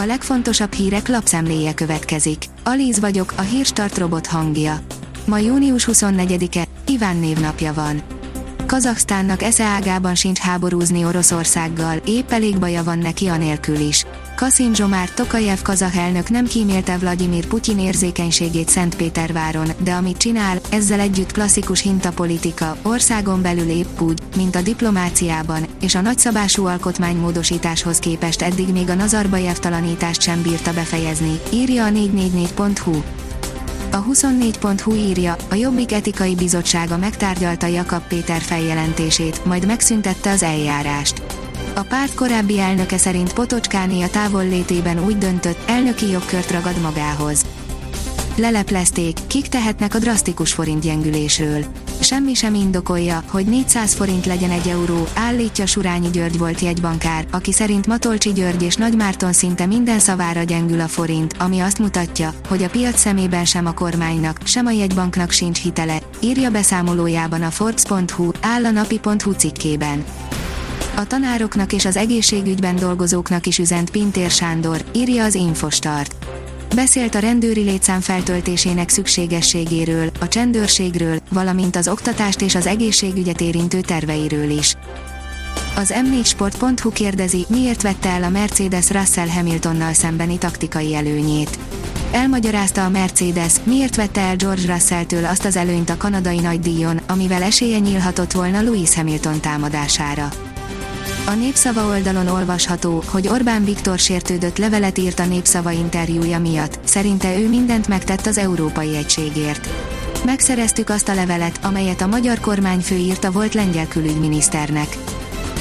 A legfontosabb hírek lapszemléje következik. Alíz vagyok, a hírstart robot hangja. Ma június 24-e, Iván névnapja van. Kazaksztánnak esze ágában sincs háborúzni Oroszországgal, épp elég baja van neki anélkül is. Kasim Zsomár Tokajev kazah elnök nem kímélte Vladimir Putyin érzékenységét Szentpéterváron, de amit csinál, ezzel együtt klasszikus hintapolitika, országon belül épp úgy, mint a diplomáciában, és a nagyszabású alkotmánymódosításhoz képest eddig még a Nazarbajev talanítást sem bírta befejezni, írja a 444.hu. A 24.hu írja, a Jobbik etikai bizottsága megtárgyalta Jakab Péter feljelentését, majd megszüntette az eljárást. A párt korábbi elnöke szerint Potocskáni a távollétében úgy döntött, elnöki jogkört ragad magához. Leleplezték, kik tehetnek a drasztikus forintgyengülésről. Semmi sem indokolja, hogy 400 forint legyen egy euró, állítja Surányi György volt jegybankár, aki szerint Matolcsi György és Nagymárton szinte minden szavára gyengül a forint, ami azt mutatja, hogy a piac szemében sem a kormánynak, sem a jegybanknak sincs hitele, írja beszámolójában a Forbes.hu, áll a napi.hu cikkében. A tanároknak és az egészségügyben dolgozóknak is üzent Pintér Sándor, írja az Infostart. Beszélt a rendőri létszám feltöltésének szükségességéről, a csendőrségről, valamint az oktatást és az egészségügyet érintő terveiről is. Az m4sport.hu kérdezi, miért vette el a Mercedes Russell Hamiltonnal szembeni taktikai előnyét. Elmagyarázta a Mercedes, miért vette el George Russelltől azt az előnyt a kanadai nagydíjon, amivel esélye nyílhatott volna Lewis Hamilton támadására. A Népszava oldalon olvasható, hogy Orbán Viktor sértődött levelet írt a Népszava interjúja miatt, szerinte ő mindent megtett az európai egységért. Megszereztük azt a levelet, amelyet a magyar kormányfő írt a volt lengyel külügyminiszternek.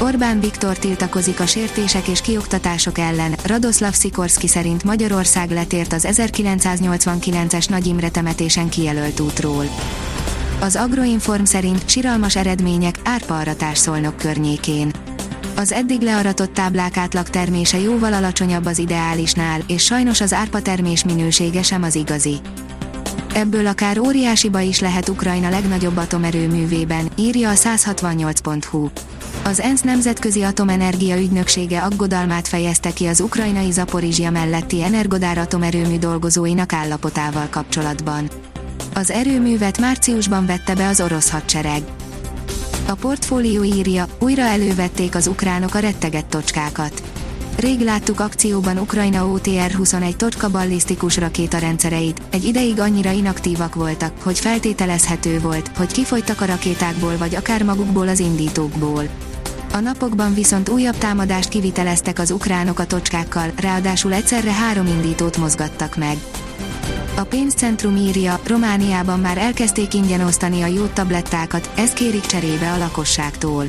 Orbán Viktor tiltakozik a sértések és kioktatások ellen, Radoszlav Szikorszki szerint Magyarország letért az 1989-es Nagy Imre temetésen kijelölt útról. Az Agroinform szerint siralmas eredmények árpa szolnok környékén az eddig learatott táblák átlag termése jóval alacsonyabb az ideálisnál, és sajnos az árpa termés minősége sem az igazi. Ebből akár óriási baj is lehet Ukrajna legnagyobb atomerőművében, írja a 168.hu. Az ENSZ nemzetközi atomenergia ügynöksége aggodalmát fejezte ki az ukrajnai Zaporizsia melletti Energodár atomerőmű dolgozóinak állapotával kapcsolatban. Az erőművet márciusban vette be az orosz hadsereg. A portfólió írja, újra elővették az ukránok a rettegett tocskákat. Rég láttuk akcióban Ukrajna OTR-21 tocska ballisztikus rakétarendszereit, egy ideig annyira inaktívak voltak, hogy feltételezhető volt, hogy kifogytak a rakétákból vagy akár magukból az indítókból. A napokban viszont újabb támadást kiviteleztek az ukránok a tocskákkal, ráadásul egyszerre három indítót mozgattak meg. A pénzcentrum írja, Romániában már elkezdték ingyen osztani a jódtablettákat, ezt kérik cserébe a lakosságtól.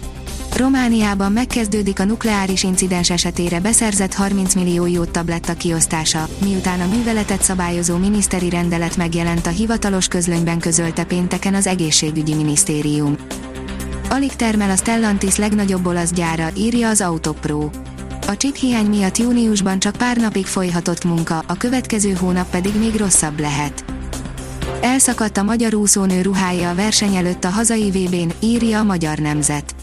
Romániában megkezdődik a nukleáris incidens esetére beszerzett 30 millió jódtabletta kiosztása, miután a műveletet szabályozó miniszteri rendelet megjelent a hivatalos közlönyben közölte pénteken az egészségügyi minisztérium. Alig termel a Stellantis legnagyobb olasz gyára, írja az Autopro. A chip hiány miatt júniusban csak pár napig folyhatott munka, a következő hónap pedig még rosszabb lehet. Elszakadt a magyar úszónő ruhája a verseny előtt a hazai VB-n, írja a Magyar Nemzet.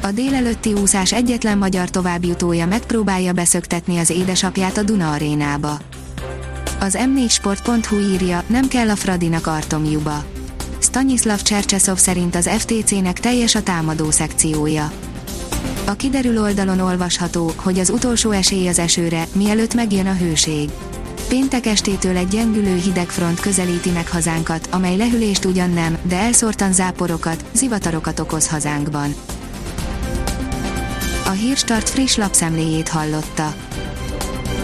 A délelőtti úszás egyetlen magyar továbbjutója megpróbálja beszöktetni az édesapját a Duna arénába. Az m4sport.hu írja, nem kell a Fradinak Artomjuba. Stanislav Csercseszov szerint az FTC-nek teljes a támadó szekciója. A kiderül oldalon olvasható, hogy az utolsó esély az esőre, mielőtt megjön a hőség. Péntek estétől egy gyengülő hidegfront közelíti meg hazánkat, amely lehűlést ugyan nem, de elszórtan záporokat, zivatarokat okoz hazánkban. A Hírstart friss lapszemléjét hallotta.